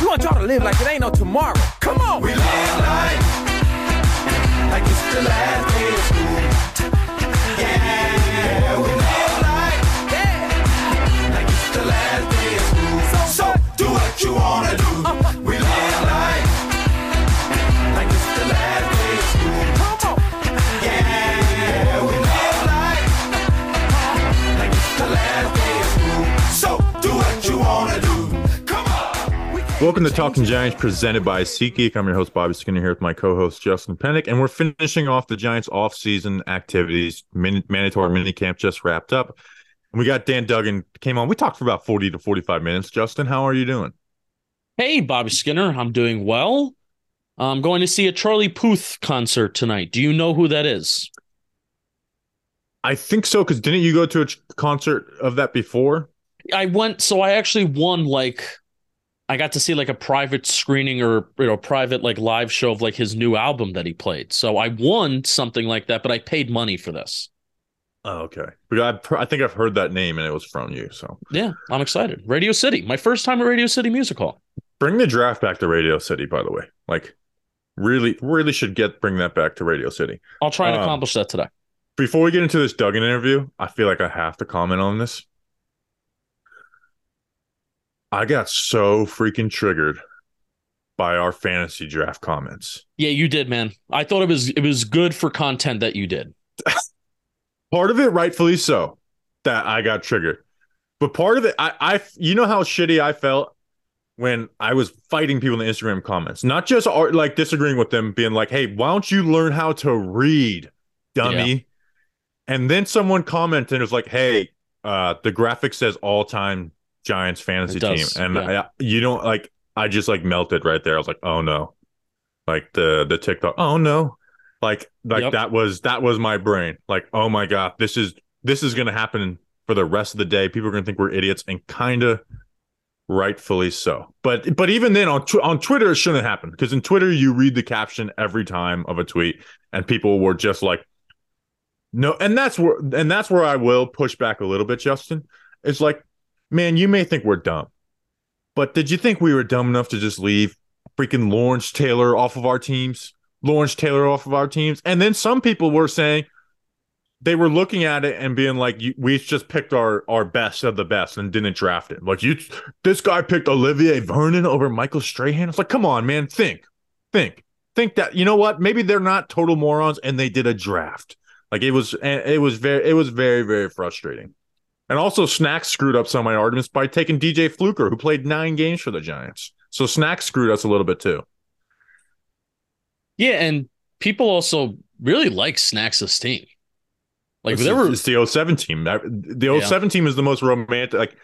We want y'all to live like it ain't no tomorrow. Come on. We live life like it's the last day of school. Welcome to Talking Giants, presented by SeatGeek. I'm your host Bobby Skinner here with my co-host Justin Pennick, and we're finishing off the Giants' off-season activities. Min- mandatory minicamp just wrapped up, and we got Dan Duggan came on. We talked for about 40 to 45 minutes. Justin, how are you doing? Hey, Bobby Skinner. I'm doing well. I'm going to see a Charlie Puth concert tonight. Do you know who that is? I think so because didn't you go to a concert of that before? I went, so I actually won like, I got to see like a private screening or you know private like live show of like his new album that he played. So I won something like that, but I paid money for this. Oh, okay. Because I, I think I've heard that name and it was from you. So Yeah, I'm excited. Radio City, my first time at Radio City Music Hall. bring the draft back to Radio City. By the way, like really, really should get bring that back to Radio City. I'll try and Um, accomplish that today. Before we get into this Duggan interview, I feel like I have to comment on this. I got so freaking triggered by our fantasy draft comments. Yeah, you did, man. I thought it was it was good for content that you did. Part of it, rightfully so, that I got triggered. But part of it, I, I, you know how shitty I felt when I was fighting people in the Instagram comments, not just art, like disagreeing with them, being like, "Hey, why don't you learn how to read, dummy?" And then someone commented and was like, "Hey, uh, the graphic says all-time Giants fantasy team," and yeah. I, you don't like. I just like melted right there. I was like, "Oh no!" Like the the TikTok. Oh no! Like like Yep. that was that was my brain. Like, oh my god, this is this is gonna happen for the rest of the day. People are gonna think we're idiots, and kind of rightfully so. But but even then on tw- on Twitter it shouldn't happen because in Twitter you read the caption every time of a tweet, and people were just like, no, and that's where and that's where I will push back a little bit, Justin. It's like, man, you may think we're dumb, but did you think we were dumb enough to just leave freaking Lawrence Taylor off of our teams? Lawrence Taylor off of our teams, and then some people were saying they were looking at it and being like, "We just picked our our best of the best and didn't draft it." Like you, this guy picked Olivier Vernon over Michael Strahan. It's like, come on, man, think, think, think that you know what? Maybe they're not total morons and they did a draft. Like it was, it was very, it was very, very frustrating. And also, Snacks screwed up some of my arguments by taking DJ Fluker, who played nine games for the Giants. So Snacks screwed us a little bit too. Yeah, and people also really like Snacks' team. Like it's, there were it's the 07 team. The Yeah. 07 team is the most romantic. Like,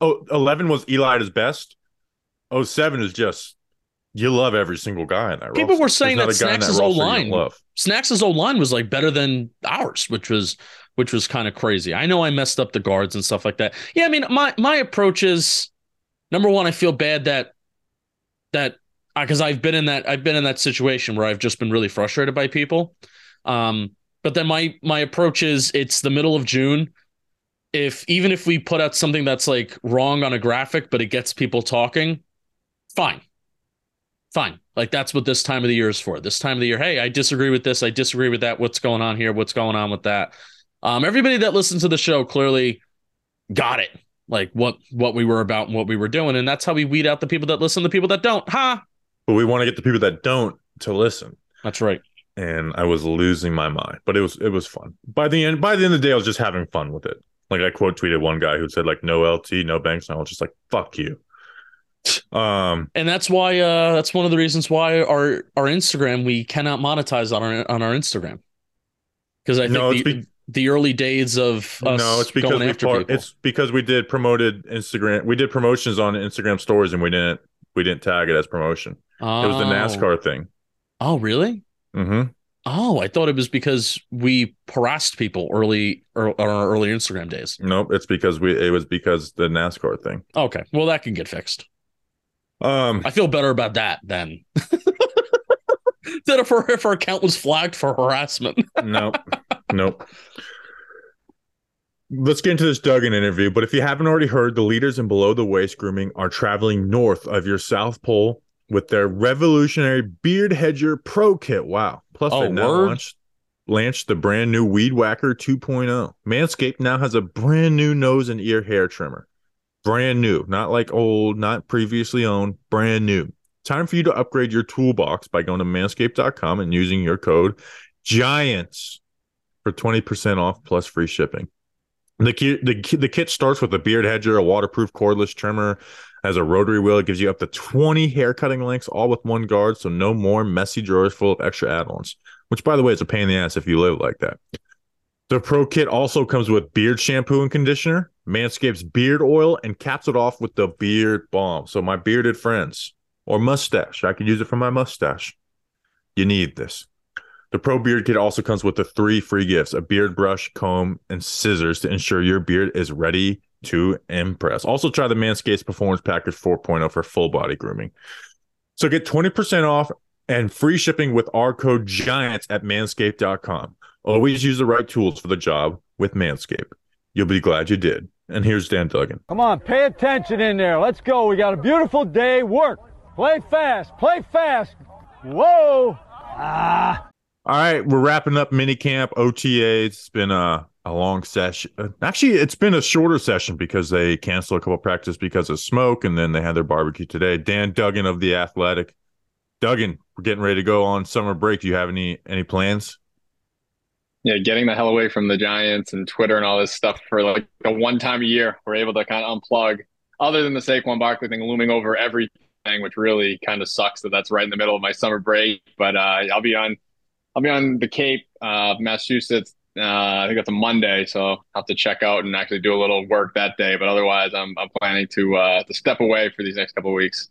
oh, 11 was Eli at his best. 07 is just you love every single guy in that. People roster. were saying There's that not a guy in Snacks' O-line- don't. Snacks' O line was like better than ours, which was which was kind of crazy. I know I messed up the guards and stuff like that. Yeah, I mean my my approach is number one, I feel bad that that because I've been in that I've been in that situation where I've just been really frustrated by people. Um, but then my my approach is it's the middle of June. If even if we put out something that's like wrong on a graphic, but it gets people talking, fine. Fine. Like that's what this time of the year is for. This time of the year, hey, I disagree with this. I disagree with that. What's going on here? What's going on with that? Um, everybody that listens to the show clearly got it. Like what what we were about and what we were doing, and that's how we weed out the people that listen, the people that don't. Ha! But we want to get the people that don't to listen. That's right. And I was losing my mind, but it was it was fun. By the end, by the end of the day, I was just having fun with it. Like I quote tweeted one guy who said like no LT, no Banks, and I was just like fuck you. Um, And that's why uh that's one of the reasons why our our Instagram we cannot monetize on our on our Instagram. Because I think No, it's the, be- the early days of us no, it's because we after part, people. it's because we did promoted Instagram. We did promotions on Instagram stories, and we didn't we didn't tag it as promotion. It was the Oh. NASCAR thing. Oh, really? Mm-hmm. Oh, I thought it was because we harassed people early or on our early Instagram days. Nope, it's because we it was because the NASCAR thing. Okay, well that can get fixed. Um, I feel better about that than than if our, if our account was flagged for harassment. nope, nope. let's get into this Duggan interview. But if you haven't already heard, the leaders in below the waist grooming are traveling north of your South Pole with their revolutionary Beard Hedger Pro Kit. Wow. Plus, Oh, they now launched, launched the brand new Weed Whacker 2.0. Manscaped now has a brand new nose and ear hair trimmer. Brand new, not like old, not previously owned, brand new. Time for you to upgrade your toolbox by going to manscaped.com and using your code GIANTS for 20% off plus free shipping. The kit, the, the kit starts with a beard hedger, a waterproof cordless trimmer, has a rotary wheel. It gives you up to 20 hair cutting lengths, all with one guard. So no more messy drawers full of extra add ons, which, by the way, is a pain in the ass if you live like that. The Pro Kit also comes with beard shampoo and conditioner, Manscaped's beard oil, and caps it off with the beard balm. So, my bearded friends or mustache, I could use it for my mustache. You need this. The Pro Beard Kit also comes with the three free gifts a beard brush, comb, and scissors to ensure your beard is ready to impress. Also, try the Manscaped Performance Package 4.0 for full body grooming. So, get 20% off and free shipping with our code GIANTS at manscaped.com. Always use the right tools for the job with Manscaped. You'll be glad you did. And here's Dan Duggan. Come on, pay attention in there. Let's go. We got a beautiful day. Work. Play fast. Play fast. Whoa. Ah. All right, we're wrapping up minicamp OTAs. It's been a, a long session. Actually, it's been a shorter session because they canceled a couple practice because of smoke, and then they had their barbecue today. Dan Duggan of the Athletic. Duggan, we're getting ready to go on summer break. Do you have any any plans? yeah, getting the hell away from the Giants and Twitter and all this stuff for like a one time a year, we're able to kind of unplug. Other than the Saquon Barkley thing looming over everything, which really kind of sucks that that's right in the middle of my summer break. But uh, I'll be on, I'll be on the Cape, uh, Massachusetts. Uh, I think that's a Monday, so I'll have to check out and actually do a little work that day. But otherwise, I'm I'm planning to uh, to step away for these next couple of weeks.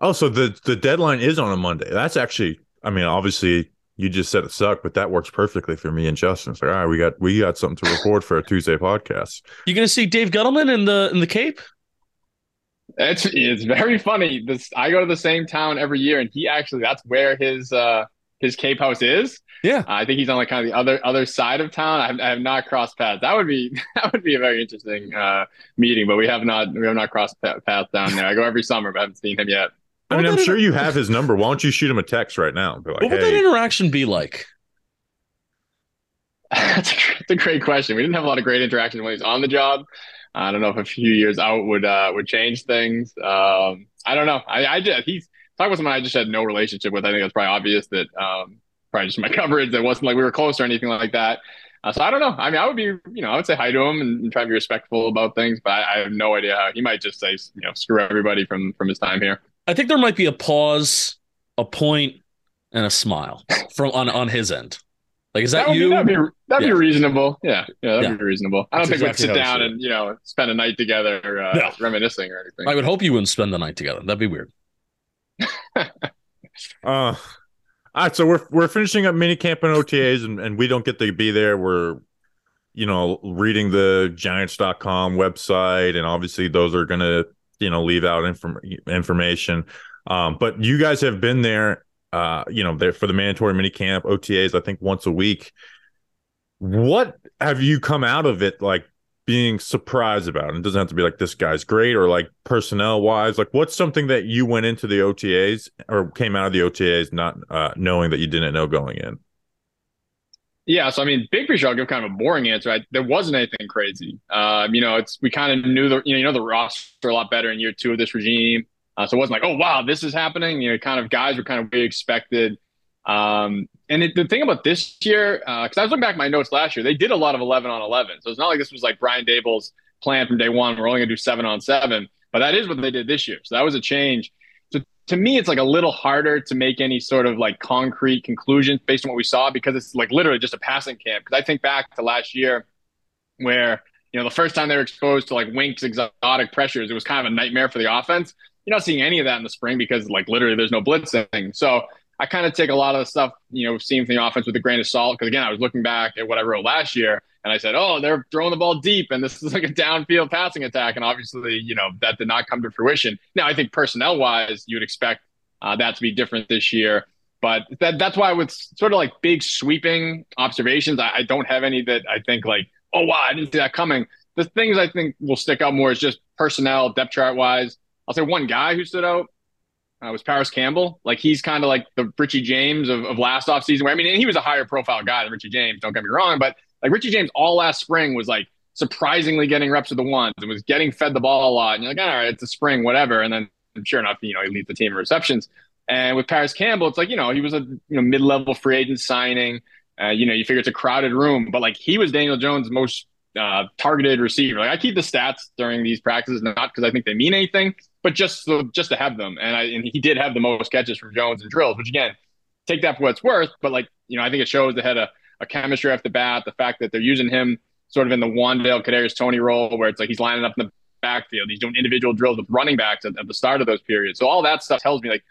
Oh, so the the deadline is on a Monday. That's actually, I mean, obviously you just said it sucked, but that works perfectly for me and Justin. It's like, all right, we got we got something to record for a Tuesday podcast. You gonna see Dave Gettleman in the in the Cape? It's it's very funny. This I go to the same town every year, and he actually that's where his uh his Cape House is. Yeah. I think he's on like kind of the other other side of town. I have, I have not crossed paths. That would be that would be a very interesting uh meeting, but we have not we have not crossed pa- paths down there. I go every summer, but I haven't seen him yet. I mean, I'm sure it- you have his number. Why don't you shoot him a text right now? Be like, What would that interaction be like? That's a, that's a great question. We didn't have a lot of great interaction when he's on the job. I don't know if a few years out would uh, would change things. Um, I don't know. I, I just he's talking about someone I just had no relationship with. I think that's probably obvious that um, probably just my coverage. That wasn't like we were close or anything like that. Uh, so I don't know. I mean, I would be, you know, I would say hi to him and, and try to be respectful about things, but I, I have no idea how he might just say, you know, screw everybody from from his time here. I think there might be a pause, a point, and a smile from on on his end. Like, is that, would you? Be, that'd be that'd Yeah. be reasonable. Yeah, yeah, that'd Yeah. be reasonable. I don't That's think exactly we'd sit down and you know spend a night together uh, No. reminiscing or anything. I would hope you wouldn't spend the night together. That'd be weird. Uh, all right, so we're we're finishing up minicamp and OTAs, and, and we don't get to be there. We're, you know, reading the Giants.com website, and obviously those are gonna, you know, leave out inform- information. Um, but you guys have been there, uh, you know, there for the mandatory minicamp OTAs. I think once a week. What have you come out of it like being surprised about? It doesn't have to be like this guy's great or like personnel wise. Like, what's something that you went into the OTAs or came out of the OTAs not uh, knowing that you didn't know going in? Yeah, so I mean, big picture, I'll give kind of a boring answer. I, there wasn't anything crazy. Um, you know, it's we kind of knew the you know you know the roster a lot better in year two of this regime. Uh, so it wasn't like, oh wow, this is happening. You know, kind of guys were kind of we expected. Um, and it, the thing about this year, uh, because I was looking back at my notes last year, they did a lot of eleven on eleven. So it's not like this was like Brian Daboll's plan from day one. We're only gonna do seven on seven, but that is what they did this year. So that was a change. So to me, it's like a little harder to make any sort of like concrete conclusions based on what we saw because it's like literally just a passing camp. Because I think back to last year where, you know, the first time they were exposed to like Wink's exotic pressures, it was kind of a nightmare for the offense. You're not seeing any of that in the spring because like literally there's no blitzing. So I kind of take a lot of the stuff, you know, seen from the offense with a grain of salt. Because again, I was looking back at what I wrote last year and I said, oh, they're throwing the ball deep and this is like a downfield passing attack. And obviously, you know, that did not come to fruition. Now, I think personnel wise, you'd expect uh, that to be different this year. But that, that's why with sort of like big sweeping observations, I, I don't have any that I think like, oh wow, I didn't see that coming. The things I think will stick out more is just personnel, depth chart wise. I'll say one guy who stood out uh, was Parris Campbell. Like he's kind of like the Richie James of, of last offseason. Where I mean, he was a higher profile guy than Richie James. Don't get me wrong, but like Richie James, all last spring was like surprisingly getting reps with the ones and was getting fed the ball a lot. And you're like, all right, it's a spring, whatever. And then sure enough, you know, he leads the team in receptions. And with Parris Campbell, it's like, you know, he was a you know mid-level free agent signing. Uh, you know, you figure it's a crowded room, but like he was Daniel Jones' most uh, targeted receiver. Like I keep the stats during these practices, not because I think they mean anything, but just so, just to have them. And I and he did have the most catches from Jones and drills, which again, take that for what it's worth. But like you know, I think it shows they had a, a chemistry off the bat. The fact that they're using him sort of in the Wan'Dale Kadarius Toney role, where it's like he's lining up in the backfield, he's doing individual drills with running backs at, at the start of those periods. So all that stuff tells me like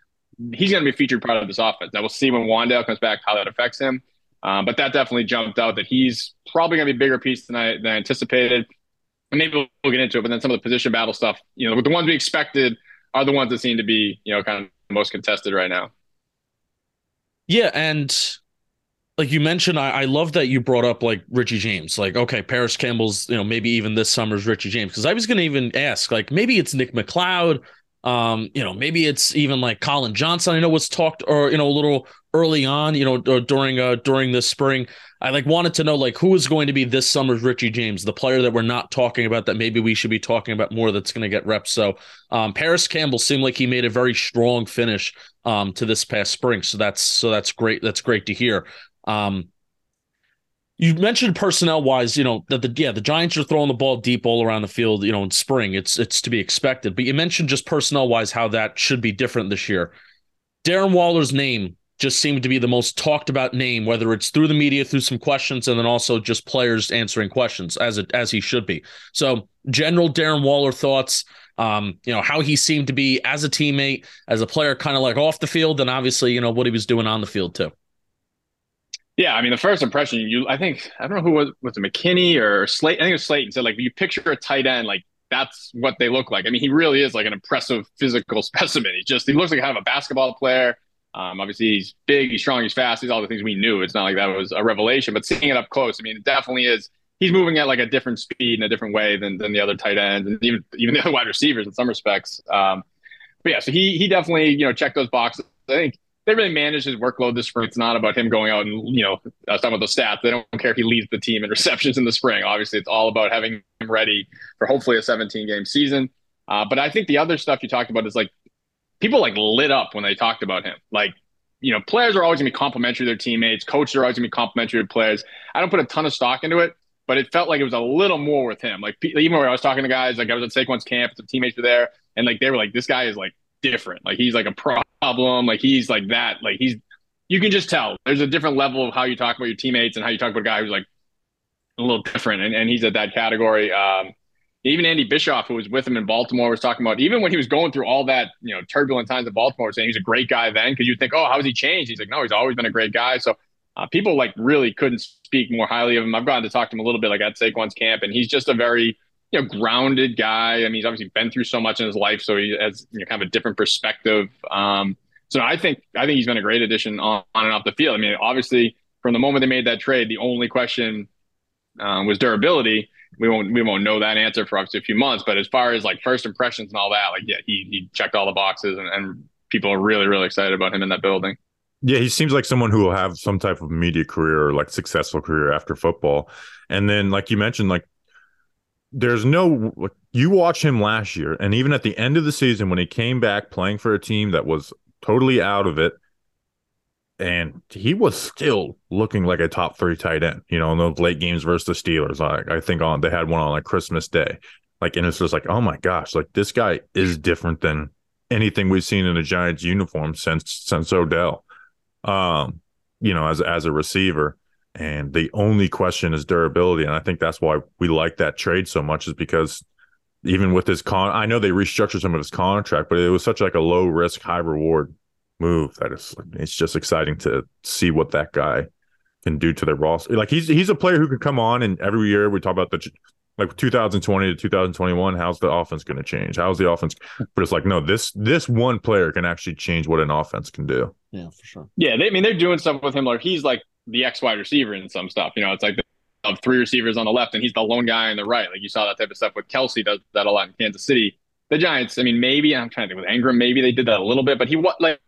he's going to be a featured part of this offense. I will see when Wan'Dale comes back how that affects him. Um, but that definitely jumped out that he's probably going to be a bigger piece than I, than I anticipated. And maybe we'll, get into it, but then some of the position battle stuff, you know, the ones we expected are the ones that seem to be, you know, kind of most contested right now. Yeah, and like you mentioned, I, I love that you brought up like Richie James. Like, okay, Parris Campbell's, you know, maybe even this summer's Richie James. Because I was gonna even ask, like, maybe it's Nick McCloud. um, you know, maybe it's even like Collin Johnson. I know was talked or you know a little early on, you know, during uh during this spring. I like wanted to know like who is going to be this summer's Richie James, the player that we're not talking about that maybe we should be talking about more that's going to get reps. So um, Parris Campbell seemed like he made a very strong finish um, to this past spring. So that's so that's great. That's great to hear. Um, you mentioned personnel wise, you know, that the yeah, the Giants are throwing the ball deep all around the field, you know, in spring. It's it's to be expected. But you mentioned just personnel wise how that should be different this year. Darren Waller's name just seemed to be the most talked about name, whether it's through the media, through some questions, and then also just players answering questions as it as he should be. So, general Darren Waller thoughts, um, you know, how he seemed to be as a teammate, as a player, kind of like off the field, and obviously, you know, what he was doing on the field too. Yeah, I mean, the first impression, you, I think, I don't know who was, was it McKinney or Slate? I think it was Slayton said, like, you picture a tight end, like, that's what they look like. I mean, he really is like an impressive physical specimen. He just, he looks like kind of a basketball player. Um, obviously, he's big, he's strong, he's fast. He's all the things we knew. It's not like that was a revelation, but seeing it up close, I mean, it definitely is. He's moving at like a different speed in a different way than, than the other tight ends and even even the other wide receivers in some respects. Um, but yeah, so he he definitely you know checked those boxes. I think they really managed his workload this spring. It's not about him going out and, you know, was talking about the stats. They don't care if he leads the team in receptions in the spring. Obviously, it's all about having him ready for hopefully a 17 game season. Uh, but I think the other stuff you talked about is like people like lit up when they talked about him. Like, you know, players are always to be complimentary to their teammates. Coaches are always to be complimentary to players. I don't put a ton of stock into it, but it felt like it was a little more with him. Like even when I was talking to guys, like I was at Saquon's camp, some teammates were there, and like they were like, "This guy is like different. Like he's like a problem. Like he's like that. Like he's you can just tell there's a different level of how you talk about your teammates and how you talk about a guy who's like a little different. And, and he's at that category. Um, even Andy Bischoff, who was with him in Baltimore, was talking about even when he was going through all that, you know, turbulent times in Baltimore, saying he's a great guy then because you think, oh, how has he changed? He's like, no, he's always been a great guy. So uh, people like really couldn't speak more highly of him. I've gotten to talk to him a little bit like at Saquon's camp, and he's just a very you know, grounded guy. I mean, he's obviously been through so much in his life, so he has you know, kind of a different perspective. Um, so I think I think he's been a great addition on, on, and off the field. I mean, obviously, from the moment they made that trade, the only question um, was durability. We won't we won't know that answer for obviously a few months. But as far as like first impressions and all that, like yeah, he he checked all the boxes, and, and people are really really excited about him in that building. Yeah, he seems like someone who will have some type of media career or like successful career after football. And then, like you mentioned, like there's no you watch him last year and even at the end of the season when he came back playing for a team that was totally out of it and he was still looking like a top three tight end you know in those late games versus the steelers. I, I think on they had one on like christmas day. Like and it's just like oh my gosh like this guy is different than anything we've seen in a giants uniform since since odell. Um you know as as a receiver. And the only question is durability. And I think that's why we like that trade so much, is because even with his con, I know they restructured some of his contract, but it was such like a low risk, high reward move that it's it's just exciting to see what that guy can do to their roster. Like he's he's a player who can come on and every year we talk about the like 2020 to 2021 how's the offense going to change how's the offense but it's like no this this one player can actually change what an offense can do yeah for sure yeah they, i mean they're doing stuff with him like he's like the X wide receiver in some stuff. You know, it's like of three receivers on the left and he's the lone guy on the right. Like you saw that type of stuff with Kelce does that a lot in Kansas City. The Giants, I mean, maybe I'm trying to think with Engram, maybe they did that a little bit, but he what like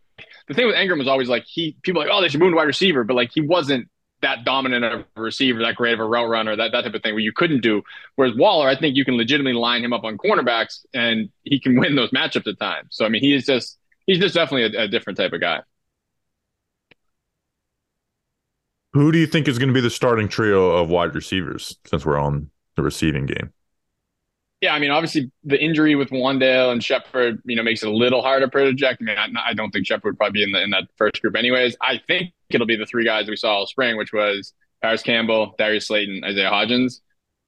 the thing with Engram was always like he people like, oh, they should move to wide receiver, but like he wasn't that dominant of a receiver, that great of a route runner, that, that type of thing where you couldn't do. Whereas Waller, I think you can legitimately line him up on cornerbacks and he can win those matchups at times. So I mean he is just he's just definitely a, a different type of guy. Who do you think is going to be the starting trio of wide receivers since we're on the receiving game? Yeah, I mean, obviously the injury with Wan'Dale and Shepard, you know, makes it a little harder to project. I mean, I, I don't think Shepard would probably be in the in that first group, anyways. I think it'll be the three guys we saw all spring, which was Parris Campbell, Darius Slayton, Isaiah Hodgins.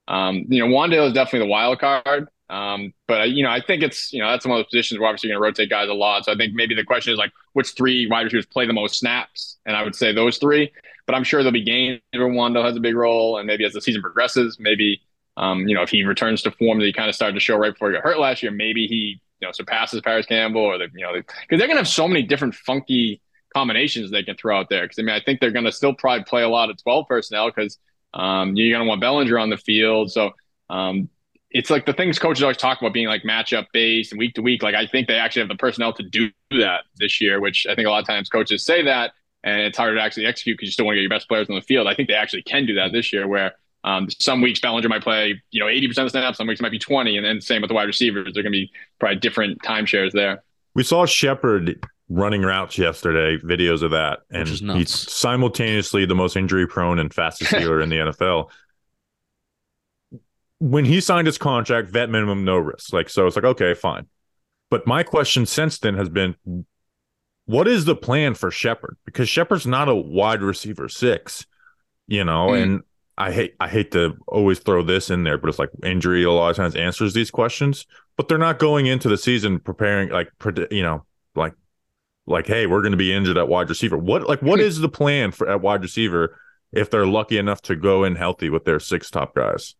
Um, you know, Wan'Dale is definitely the wild card. Um, but you know, I think it's you know that's one of those positions where obviously you're going to rotate guys a lot. So I think maybe the question is like, which three wide receivers play the most snaps? And I would say those three. But I'm sure there'll be games where Wan'Dale has a big role, and maybe as the season progresses, maybe um, you know, if he returns to form that he kind of started to show right before he got hurt last year, maybe he, you know, surpasses Parris Campbell or the, you know, because they, going to have so many different funky combinations they can throw out there. Because I mean, I think they're to still probably play a lot of 12 personnel because um, you're to want Bellinger on the field. So um, it's like the things coaches always talk about being like matchup based and week to week. Like I think they actually have the personnel to do that this year, which I think a lot of times coaches say that, and it's harder to actually execute because you still want to get your best players on the field. I think they actually can do that this year, where um, some weeks Bellinger might play, you know, 80% of the snaps. Some weeks it might be 20. And then same with the wide receivers. They're going to be probably different timeshares there. We saw Shepard running routes yesterday, videos of that. And he's simultaneously the most injury prone and fastest healer in the NFL. When he signed his contract, vet minimum, no risk. Like, so it's like, okay, fine. But my question since then has been what is the plan for Shepard? Because Shepard's not a wide receiver six, you know, mm. and I hate I hate to always throw this in there, but it's like injury a lot of times answers these questions. But they're not going into the season preparing like you know like like hey we're going to be injured at wide receiver. What like what is the plan for at wide receiver if they're lucky enough to go in healthy with their six top guys?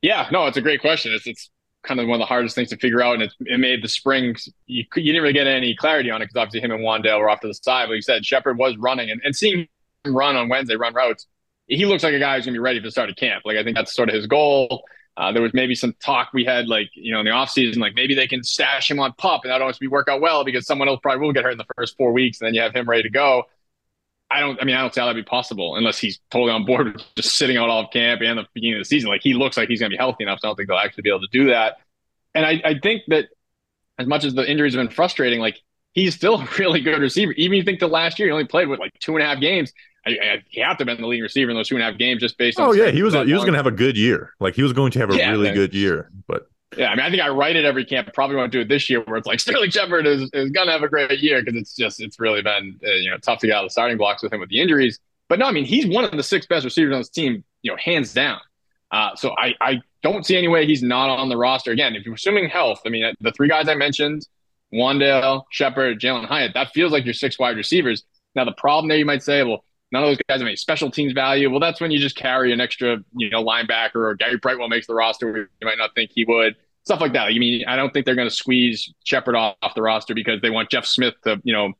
Yeah, no, it's a great question. It's it's kind of one of the hardest things to figure out, and it, it made the spring you you didn't really get any clarity on it because obviously him and Wan'Dale were off to the side. But you said Shepard was running, and, and seeing him run on Wednesday, run routes he looks like a guy who's going to be ready the start of camp. Like I think that's sort of his goal. Uh, there was maybe some talk we had, like you know, in the offseason, like maybe they can stash him on pup, and that always be work out well because someone else probably will get hurt in the first four weeks, and then you have him ready to go. I don't. I mean, I don't see how that'd be possible unless he's totally on board with just sitting out all of camp and the beginning of the season. Like he looks like he's going to be healthy enough, so I don't think they'll actually be able to do that. And I, I think that as much as the injuries have been frustrating, like he's still a really good receiver. Even you think the last year he only played with like two and a half games, I, I, he had to have been the leading receiver in those two and a half games just based on. Oh yeah, he was he was going to have a good year. Like he was going to have a yeah, really good year. But yeah, I mean, I think I write it every camp. Probably won't do it this year, where it's like Sterling Shepard is, is going to have a great year because it's just it's really been uh, you know tough to get out of the starting blocks with him with the injuries. But no, I mean he's one of the six best receivers on this team, you know, hands down. Uh, so I I don't see any way he's not on the roster. Again, if you're assuming health, I mean the three guys I mentioned, Wan'Dale, Shepard, Jalin Hyatt, that feels like your six wide receivers. Now the problem there, you might say, well, None of those guys have any special teams value. Well, that's when you just carry an extra, you know, linebacker or Gary Brightwell makes the roster. You might not think he would. Stuff like that. I mean, I don't think they're going to squeeze Shepard off, off the roster because they want Jeff Smith to, you know,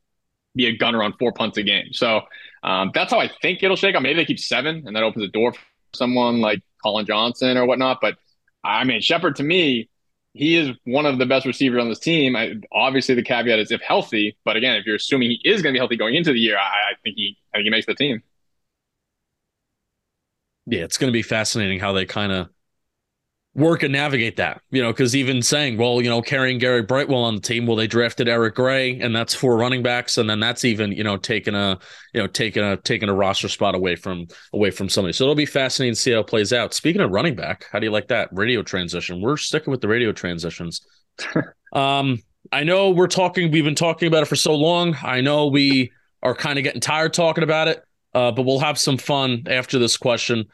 be a gunner on four punts a game. So um, that's how I think it'll shake out. Maybe they keep seven and that opens the door for someone like Collin Johnson or whatnot. But I mean, Shepard to me, he is one of the best receivers on this team. I, obviously, the caveat is if healthy. But again, if you're assuming he is going to be healthy going into the year, I, I think he I think he makes the team. Yeah, it's going to be fascinating how they kind of work and navigate that. You know, because even saying, well, you know, carrying Gary Brightwell on the team, well, they drafted Eric Gray, and that's four running backs, and then that's even you know taking a you know taking a taking a roster spot away from away from somebody. So it'll be fascinating to see how it plays out. Speaking of running back, how do you like that radio transition? We're sticking with the radio transitions. um, I know we're talking. We've been talking about it for so long. I know we are kind of getting tired talking about it, uh, but we'll have some fun after this question.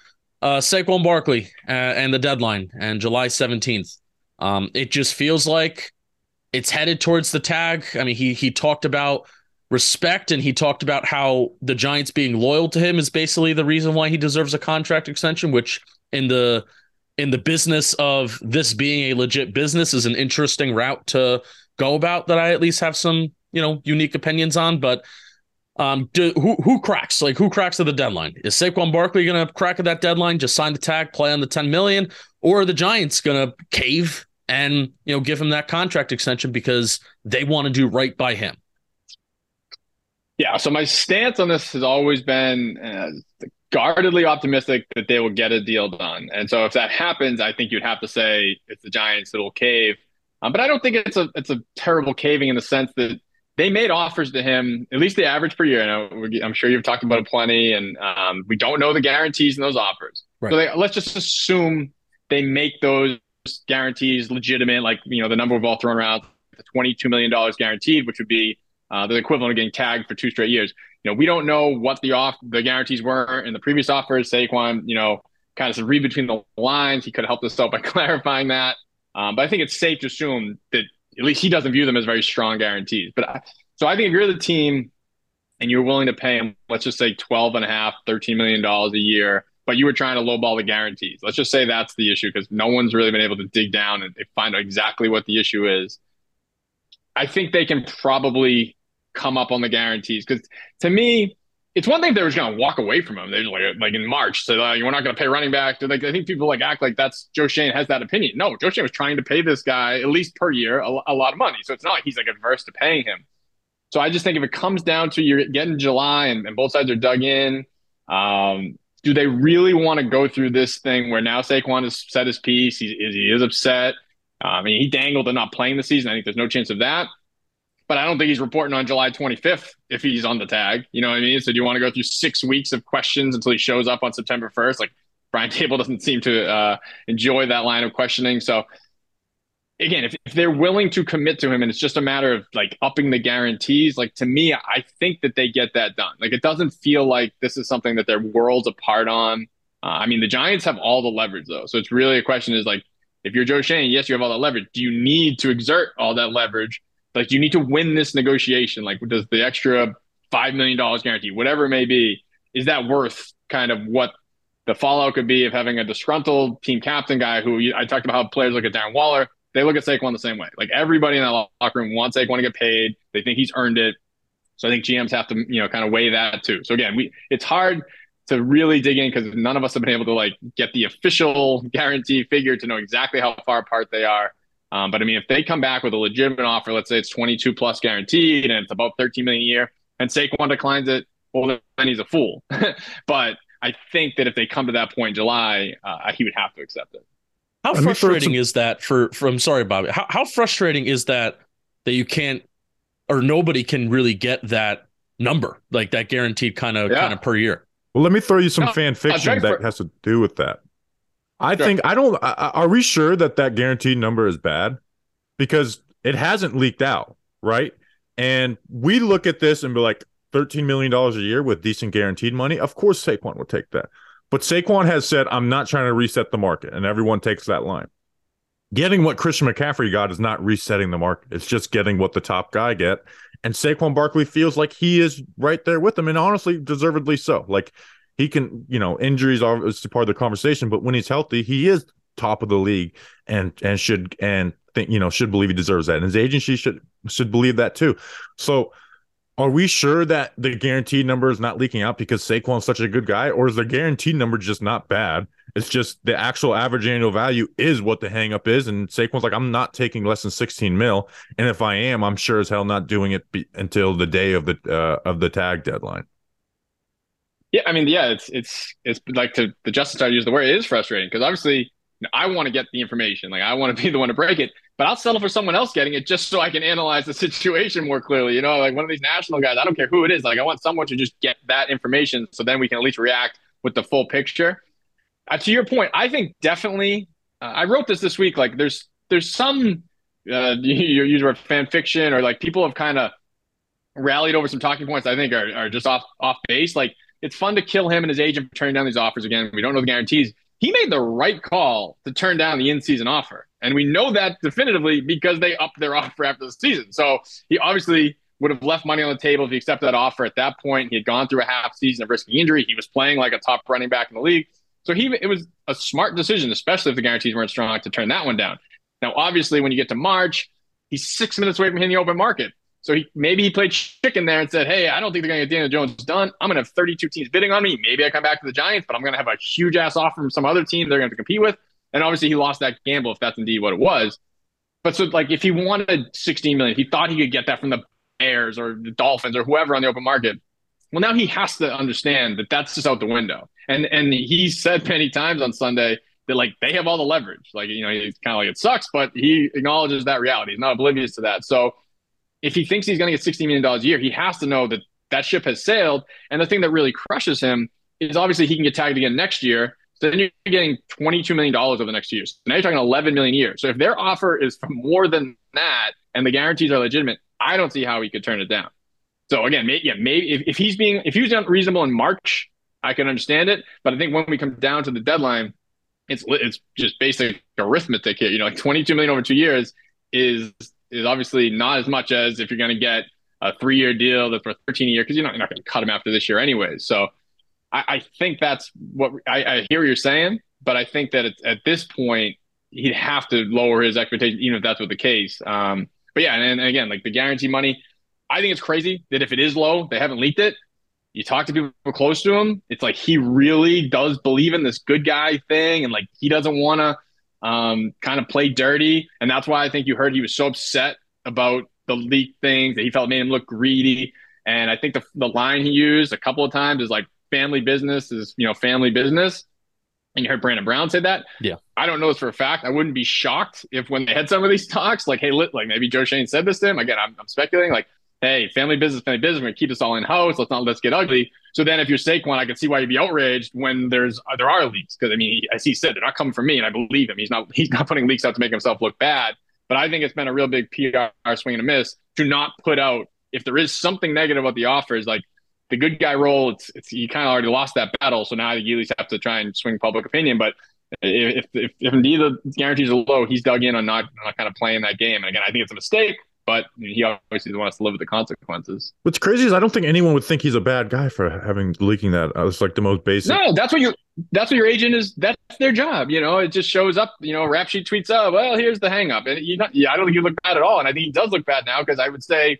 Uh, Saquon Barkley uh, and the deadline and July 17th. Um, it just feels like it's headed towards the tag. I mean, he he talked about respect and he talked about how the Giants being loyal to him is basically the reason why he deserves a contract extension, which in the in the business of this being a legit business is an interesting route to go about that I at least have some, you know, unique opinions on, but Um, do, who who cracks? Like who cracks at the deadline? Is Saquon Barkley going to crack at that deadline? Just sign the tag, play on the ten million, or are the Giants going to cave and you know give him that contract extension because they want to do right by him? Yeah. So my stance on this has always been uh, guardedly optimistic that they will get a deal done. And so if that happens, I think you'd have to say it's the Giants that will cave. Um, but I don't think it's a it's a terrible caving in the sense that they made offers to him, at least the average per year. I am sure you've talked about it plenty, and um, we don't know the guarantees in those offers. Right. So they, let's just assume they make those guarantees legitimate, like you know the number we've all thrown around, the 22 million dollars guaranteed, which would be uh, the equivalent of getting tagged for two straight years. You know, we don't know what the off the guarantees were in the previous offers. Saquon, you know, kind of read between the lines. He could have helped us out by clarifying that. Um, but I think it's safe to assume that at least he doesn't view them as very strong guarantees. But I, so I think if you're the team and you're willing to pay him, let's just say 12 and a half, 13 million dollars a year, but you were trying to lowball the guarantees. Let's just say that's the issue because no one's really been able to dig down and find out exactly what the issue is. I think they can probably come up on the guarantees because to me, it's one thing if they were just going to walk away from him. They're like, like in March, so like, we're not going to pay running back. Like, I think people like act like that's Joe Schoen has that opinion. No, Joe Schoen was trying to pay this guy at least per year a, a, lot of money, so it's not like he's like adverse to paying him. So I just think if it comes down to you're getting July and, and both sides are dug in, um, do they really want to go through this thing where now Saquon has said his piece? He, he is upset. Uh, I mean, he dangled and not playing the season. I think there's no chance of that but I don't think he's reporting on July 25th if he's on the tag. You know what I mean? So do you want to go through six weeks of questions until he shows up on September 1st? Like Brian Daboll doesn't seem to uh, enjoy that line of questioning. So again, if, if they're willing to commit to him and it's just a matter of like upping the guarantees, like to me, I think that they get that done. Like it doesn't feel like this is something that they're worlds apart on. Uh, I mean, the Giants have all the leverage though. So it's really a question is like, if you're Joe Schoen, yes, you have all that leverage. Do you need to exert all that leverage like you need to win this negotiation. Like does the extra five million dollars guarantee, whatever it may be, is that worth kind of what the fallout could be of having a disgruntled team captain guy who I talked about how players look at Darren Waller. They look at Saquon the same way. Like everybody in that locker room wants Saquon to get paid. They think he's earned it. So I think GMs have to, you know, kind of weigh that too. So again, we it's hard to really dig in because none of us have been able to like get the official guarantee figure to know exactly how far apart they are. Um, but I mean, if they come back with a legitimate offer, let's say it's 22 plus guaranteed and it's about 13 million a year, and Saquon declines it, well, then he's a fool. but I think that if they come to that point in July, uh, he would have to accept it. How frustrating some- is that for, for I'm sorry, Bobby. How, how frustrating is that that you can't or nobody can really get that number, like that guaranteed kind of yeah. kind of per year? Well, let me throw you some no, fan fiction that for- has to do with that. I sure. think I don't. Are we sure that that guaranteed number is bad? Because it hasn't leaked out, right? And we look at this and be like, thirteen million dollars a year with decent guaranteed money. Of course, Saquon would take that. But Saquon has said, "I'm not trying to reset the market," and everyone takes that line. Getting what Christian McCaffrey got is not resetting the market. It's just getting what the top guy get. And Saquon Barkley feels like he is right there with them, and honestly, deservedly so. Like he can, you know, injuries are part of the conversation, but when he's healthy, he is top of the league and and should and think you know should believe he deserves that, and his agency should should believe that too. So, are we sure that the guaranteed number is not leaking out because Saquon's such a good guy, or is the guaranteed number just not bad? It's just the actual average annual value is what the hangup is, and Saquon's like, I'm not taking less than 16 mil, and if I am, I'm sure as hell not doing it be- until the day of the uh, of the tag deadline. Yeah, I mean, yeah, it's it's it's like to the justice side use the word. It is frustrating because obviously I want to get the information, like I want to be the one to break it, but I'll settle for someone else getting it just so I can analyze the situation more clearly. You know, like one of these national guys, I don't care who it is. Like I want someone to just get that information so then we can at least react with the full picture. Uh, to your point, I think definitely. Uh, I wrote this this week. Like there's there's some uh, you use word fan fiction or like people have kind of rallied over some talking points. I think are, are just off off base. Like it's fun to kill him and his agent for turning down these offers again. We don't know the guarantees. He made the right call to turn down the in-season offer, and we know that definitively because they upped their offer after the season. So he obviously would have left money on the table if he accepted that offer at that point. He had gone through a half season of risking injury. He was playing like a top running back in the league. So he it was a smart decision, especially if the guarantees weren't strong, to turn that one down. Now, obviously, when you get to March, he's six minutes away from hitting the open market. So he maybe he played chicken there and said, "Hey, I don't think they're going to get Daniel Jones done. I'm going to have 32 teams bidding on me. Maybe I come back to the Giants, but I'm going to have a huge ass offer from some other team they're going to compete with." And obviously, he lost that gamble if that's indeed what it was. But so, like, if he wanted 16 million, he thought he could get that from the Bears or the Dolphins or whoever on the open market. Well, now he has to understand that that's just out the window. And and he said many times on Sunday that like they have all the leverage. Like you know, he's kind of like it sucks, but he acknowledges that reality. He's not oblivious to that. So if he thinks he's going to get 60 million dollars a year, he has to know that that ship has sailed. And the thing that really crushes him is obviously he can get tagged again next year. So then you're getting $22 million over the next two years. Now you're talking 11 million a year. So if their offer is for more than that and the guarantees are legitimate, I don't see how he could turn it down. So again, maybe, yeah, maybe if, if he's being if he was unreasonable in March, I can understand it. But I think when we come down to the deadline, it's it's just basic arithmetic here. You know, like 22 million over two years is is obviously not as much as if you're going to get a three year deal that's for 13 a year because you're not, not going to cut him after this year anyways. So I, I think that's what I, I, hear you're saying, but I think that at this point he'd have to lower his expectations, even if that's what the case. Um, but yeah, and, and again, like the guarantee money, I think it's crazy that if it is low, they haven't leaked it. You talk to people close to him, it's like he really does believe in this good guy thing, and like he doesn't want to um, kind of play dirty, and that's why I think you heard he was so upset about the leak things that he felt made him look greedy. And I think the the line he used a couple of times is like family business is you know family business. And you heard Brandon Brown say that. Yeah. I don't know this for a fact. I wouldn't be shocked if when they had some of these talks, like, hey, like maybe Joe Schoen said this to him. Again, I'm, I'm speculating. Like, hey, family business, family business. We're gonna keep this all in house. Let's not let's get ugly. So then, if you're Saquon, I can see why you'd be outraged when there's uh, there are leaks because I mean, as he said, they're not coming from me, and I believe him. He's not he's not putting leaks out to make himself look bad. But I think it's been a real big PR swing and a miss to not put out if there is something negative about the offers, like the good guy role. It's it's you kind of already lost that battle, so now I think you at least have to try and swing public opinion. But if if, if indeed the guarantees are low, he's dug in on not, not kind of playing that game. And again, I think it's a mistake but he obviously wants to live with the consequences. What's crazy is I don't think anyone would think he's a bad guy for having leaking that. Uh, it's like the most basic. No, that's what your that's what your agent is. That's their job. You know, it just shows up. You know, rap sheet tweets up. Well, here's the hangup, and you not, yeah, I don't think you look bad at all, and I think he does look bad now because I would say.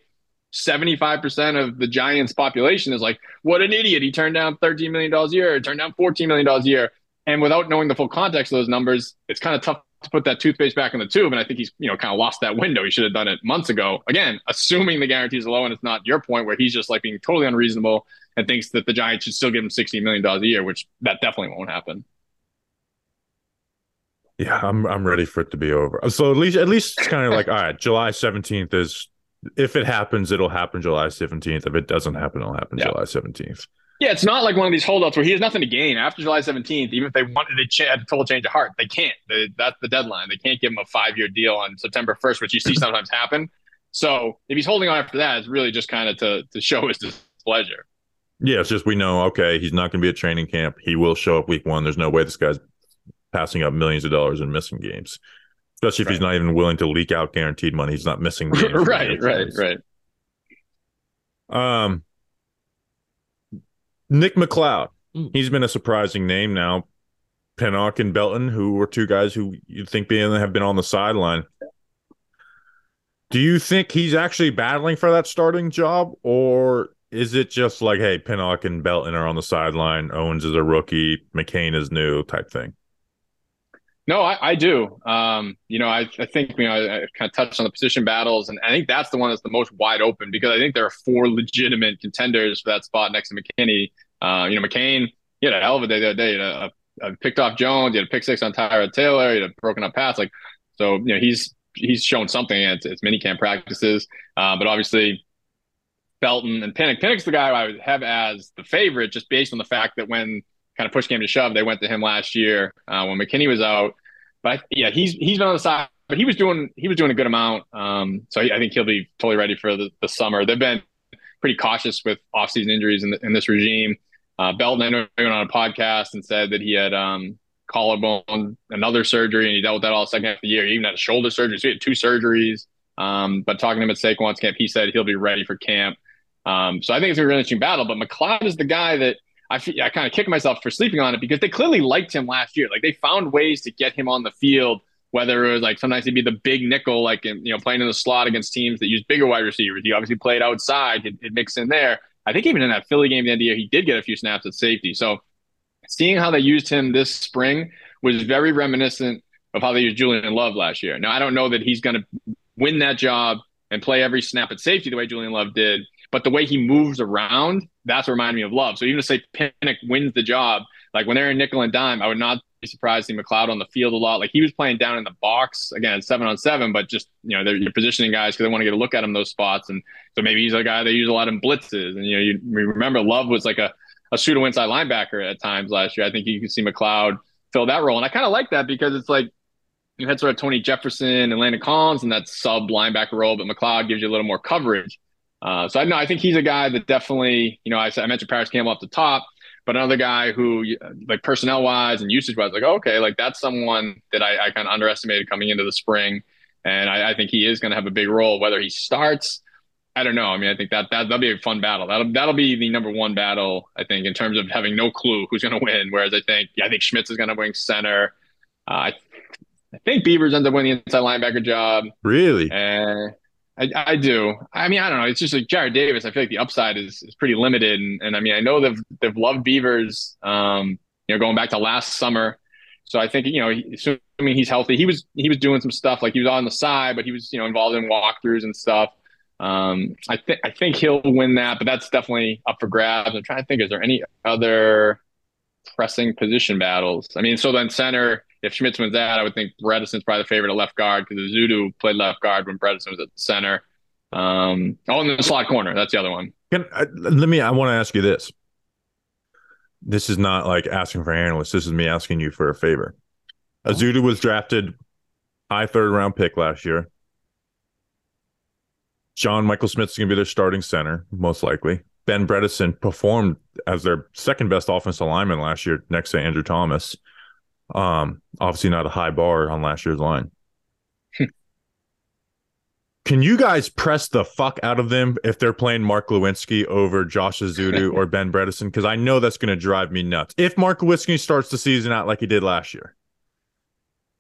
75% of the Giants population is like, what an idiot. He turned down $13 million a year, turned down $14 million a year. And without knowing the full context of those numbers, it's kind of tough to put that toothpaste back in the tube. And I think he's, you know, kind of lost that window. He should have done it months ago. Again, assuming the guarantees are low and it's not your point where he's just like being totally unreasonable and thinks that the Giants should still give him $60 million a year, which that definitely won't happen. Yeah, I'm I'm ready for it to be over. So at least at least it's kind of like all right, July 17th is if it happens, it'll happen July 17th. If it doesn't happen, it'll happen yeah. July 17th. Yeah, it's not like one of these holdouts where he has nothing to gain after July 17th. Even if they wanted to ch- a total change of heart, they can't. They, that's the deadline. They can't give him a five year deal on September 1st, which you see sometimes happen. So if he's holding on after that, it's really just kind of to to show his displeasure. Yeah, it's just we know okay, he's not going to be at training camp. He will show up week one. There's no way this guy's passing up millions of dollars in missing games, especially if right. he's not even willing to leak out guaranteed money. He's not missing. right, right, right. Um, Nick McCloud. Mm. He's been a surprising name now. Pinnock and Belton, who were two guys who you'd think being have been on the sideline. Do you think he's actually battling for that starting job, or is it just like, hey, Pinnock and Belton are on the sideline, Owens is a rookie, McCain is new type thing? No, I, I do. Um, you know, I, I think you know I, I, kind of touched on the position battles, and I think that's the one that's the most wide open because I think there are four legitimate contenders for that spot next to McKinney. Uh, you know, McCain, he had a hell of a day the other day. He a, a picked off Jones, he had a pick six on Tyrod Taylor, he had a broken up pass. Like, so you know, he's he's shown something at its mini camp practices. Uh, but obviously, Belton and Pinnock. Pinnock's the guy I would have as the favorite, just based on the fact that when kind of push came to shove, they went to him last year uh, when McKinney was out. But yeah, he's he's been on the side, but he was doing he was doing a good amount. Um, so I think he'll be totally ready for the, the summer. They've been pretty cautious with offseason injuries in, the, in this regime. Uh, Belton, went on a podcast and said that he had um, collarbone, another surgery, and he dealt with that all second half of the year. He even had a shoulder surgery, so he had two surgeries. Um, but talking to him at Saquon's camp, he said he'll be ready for camp. Um, so I think it's a really interesting battle. But McCloud is the guy that I, I kind of kick myself for sleeping on it because they clearly liked him last year. Like they found ways to get him on the field whether it was like sometimes he'd be the big nickel, like you know, playing in the slot against teams that use bigger wide receivers. He obviously played outside, he'd, mix in there. I think even in that Philly game the end of the year, he did get a few snaps at safety. So seeing how they used him this spring was very reminiscent of how they used Julian Love last year. Now, I don't know that he's going to win that job and play every snap at safety the way Julian Love did, but the way he moves around, that's reminded me of Love. So even to say Pinnock wins the job, like when they're in nickel and dime, I would not be surprised to see McCloud on the field a lot. Like he was playing down in the box again, seven on seven, but just you know they're you're positioning guys because they want to get a look at him those spots, and so maybe he's a guy they use a lot in blitzes. And you know you remember Love was like a a pseudo inside linebacker at times last year. I think you can see McCloud fill that role, and I kind of like that because it's like you had sort of Tony Jefferson and Landon Collins in that sub linebacker role, but McCloud gives you a little more coverage. Uh, so I know I think he's a guy that definitely, you know, I, I mentioned Parris Campbell off the top, but another guy who, like personnel wise and usage wise, like okay, like that's someone that I, I kind of underestimated coming into the spring, and I, I think he is going to have a big role. Whether he starts, I don't know. I mean, I think that that that'll be a fun battle. That'll that'll be the number one battle. I think in terms of having no clue who's going to win. Whereas I think yeah, I think Schmitz is going to win center. Uh, I I think Beavers ends up winning the inside linebacker job. Really? And I, I do. I mean, I don't know. It's just like Jarrad Davis. I feel like the upside is, is pretty limited. And, and I mean, I know they've they've loved Beavers. Um, you know, going back to last summer. So I think you know, assuming he's healthy, he was he was doing some stuff like he was on the side, but he was you know involved in walkthroughs and stuff. Um, I think I think he'll win that, but that's definitely up for grabs. I'm trying to think, is there any other pressing position battles? I mean, so then center if Schmitz wins that, I would think Bredeson's probably the favorite at left guard because Ezeudu played left guard when Bredeson was at center. Um, oh, and the slot corner. That's the other one. Can, uh, let me. I want to ask you this. This is not like asking for analysts. This is me asking you for a favor. Ezeudu was drafted high third round pick last year. John Michael Schmitz going to be their starting center, most likely. Ben Bredeson performed as their second best offensive lineman last year, next to Andrew Thomas. Um, obviously not a high bar on last year's line. Can you guys press the fuck out of them if they're playing Mark Glowinski over Josh Ezeudu or Ben Bredeson? Because I know that's going to drive me nuts. If Mark Glowinski starts the season out like he did last year.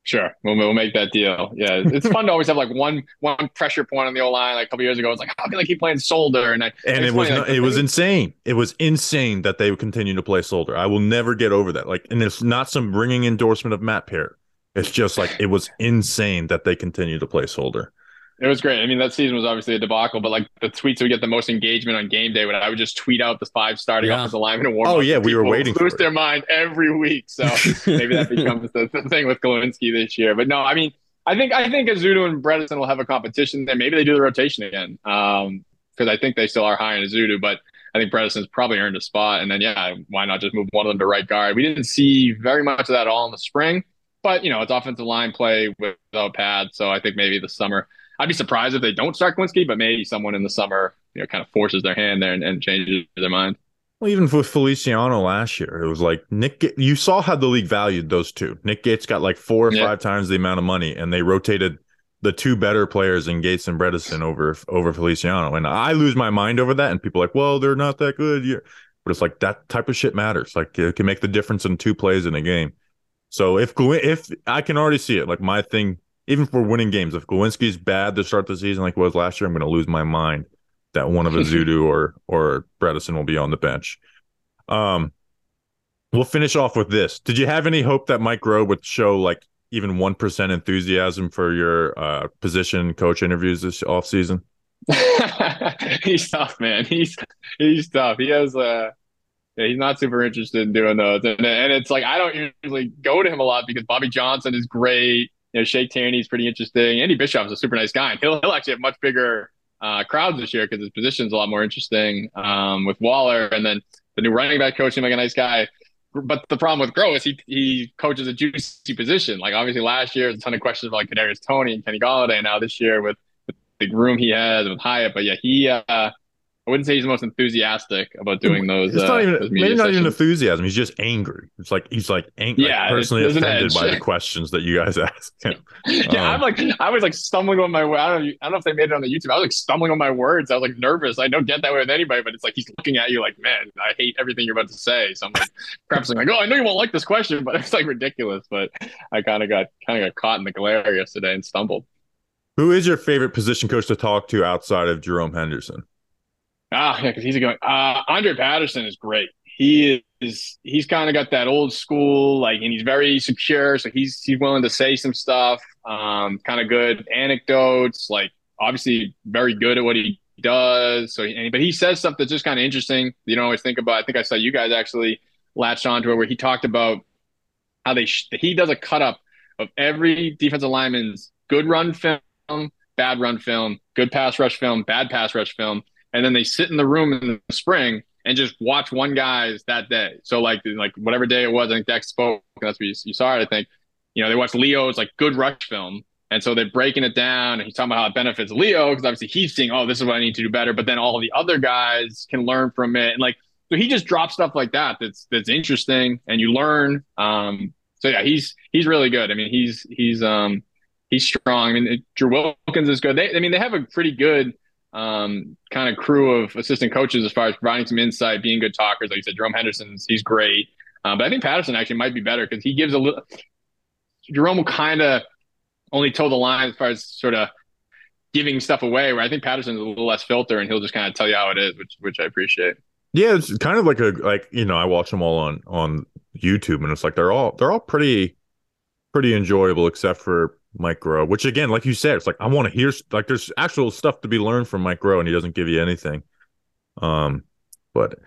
Sure, we'll, we'll make that deal. Yeah, it's fun to always have like one one pressure point on the old line. Like a couple years ago, it's like how can they keep playing Solder? And I and it was like, it was insane. It was insane that they would continue to play Solder. I will never get over that. Like, and it's not some ringing endorsement of Matt Peart. It's just like it was insane that they continue to play Solder. It was great. I mean, that season was obviously a debacle, but like the tweets would get the most engagement on game day when I would just tweet out the five starting yeah. offensive linemen and warm Oh yeah, we were waiting. Lose their mind every week, so maybe that becomes the, the, thing with Glowinski this year. But no, I mean, I think I think Ezeudu and Bredeson will have a competition there. Maybe they do the rotation again because um, I think they still are high in Ezeudu, but I think Bredeson's probably earned a spot. And then yeah, why not just move one of them to right guard? We didn't see very much of that all in the spring, but you know it's offensive line play without pads so I think maybe the summer I'd be surprised if they don't start Glowinski, but maybe someone in the summer, you know, kind of forces their hand there and, and changes their mind. Well, even with Feliciano last year, it was like Nick. You saw how the league valued those two. Nick Gates got like four or yeah. five times the amount of money, and they rotated the two better players in Gates and Bredeson over over Feliciano. And I lose my mind over that. And people are like, well, they're not that good. But it's like that type of shit matters. Like it can make the difference in two plays in a game. So if if I can already see it, like my thing even for winning games, if Glowinski's bad to start the season like it was last year, I'm going to lose my mind that one of Ezeudu or or Bredeson will be on the bench. Um, we'll finish off with this. Did you have any hope that Mike Groh would show like even one percent enthusiasm for your uh, position coach interviews this off season? he's tough, man. He's he's tough. He has uh yeah, he's not super interested in doing those, and, and it's like I don't usually go to him a lot because Bobby Johnson is great you know, Shea Tierney's pretty interesting. Andy Bischoff's a super nice guy, and he'll he'll actually have much bigger uh, crowds this year because his position's a lot more interesting um, with Waller, and then the new running back coach seemed like a nice guy. But the problem with Groh is he he coaches a juicy position. Like obviously last year, there's a ton of questions about like Kadarius Toney and Kenny Golladay. Now this year with, with the room he has with Hyatt, but yeah, he uh, I wouldn't say he's the most enthusiastic about doing those. It's uh, not even maybe not even enthusiasm. He's just angry. It's like he's like, ang- like, personally offended by the questions that you guys ask him. yeah, Um, I'm like, I was like stumbling on my. Way. I don't, know, I don't know if they made it on the YouTube. I was like stumbling on my words. I was like nervous. I don't get that way with anybody, but it's like he's looking at you like, man, I hate everything you're about to say. So I'm like prefacing like, oh, I know you won't like this question, but it's like ridiculous. But I kind of got kind of got caught in the glare yesterday and stumbled. Who is your favorite position coach to talk to outside of Jerome Henderson? Ah, yeah, because he's going. Uh, Andre Patterson is great. He is. He's kind of got that old school, like, and he's very secure. So he's he's willing to say some stuff. Um, kind of good anecdotes. Like, obviously, very good at what he does. So, and, but he says stuff that's just kind of interesting. You don't always think about. I think I saw you guys actually latched onto it where he talked about how they sh- he does a cut up of every defensive lineman's good run film, bad run film, good pass rush film, bad pass rush film and then they sit in the room in the spring and just watch one guy's that day. So like like whatever day it was, I think Dex spoke. That's what you, you saw it. I think you know they watched Leo's like good rush film, and so they're breaking it down. And he's talking about how it benefits Leo because obviously he's seeing, oh, this is what I need to do better. But then all the other guys can learn from it, and like so he just drops stuff like that. That's that's interesting, and you learn. Um, so yeah, he's he's really good. I mean, he's he's um he's strong. I mean, Drew Wilkins is good. They, I mean, they have a pretty good um, kind of crew of assistant coaches as far as providing some insight, being good talkers. Like you said, Jerome Henderson's he's great, uh, but I think Patterson actually might be better because he gives a little. Jerome will kind of only toe the line as far as sort of giving stuff away. Where I think Patterson's a little less filter, and he'll just kind of tell you how it is, which which I appreciate. Yeah, it's kind of like a like you know I watch them all on on YouTube, and it's like they're all they're all pretty pretty enjoyable, except for Mike Groh. Which again, like you said, it's like I want to hear like there's actual stuff to be learned from Mike Groh, and he doesn't give you anything. Um, but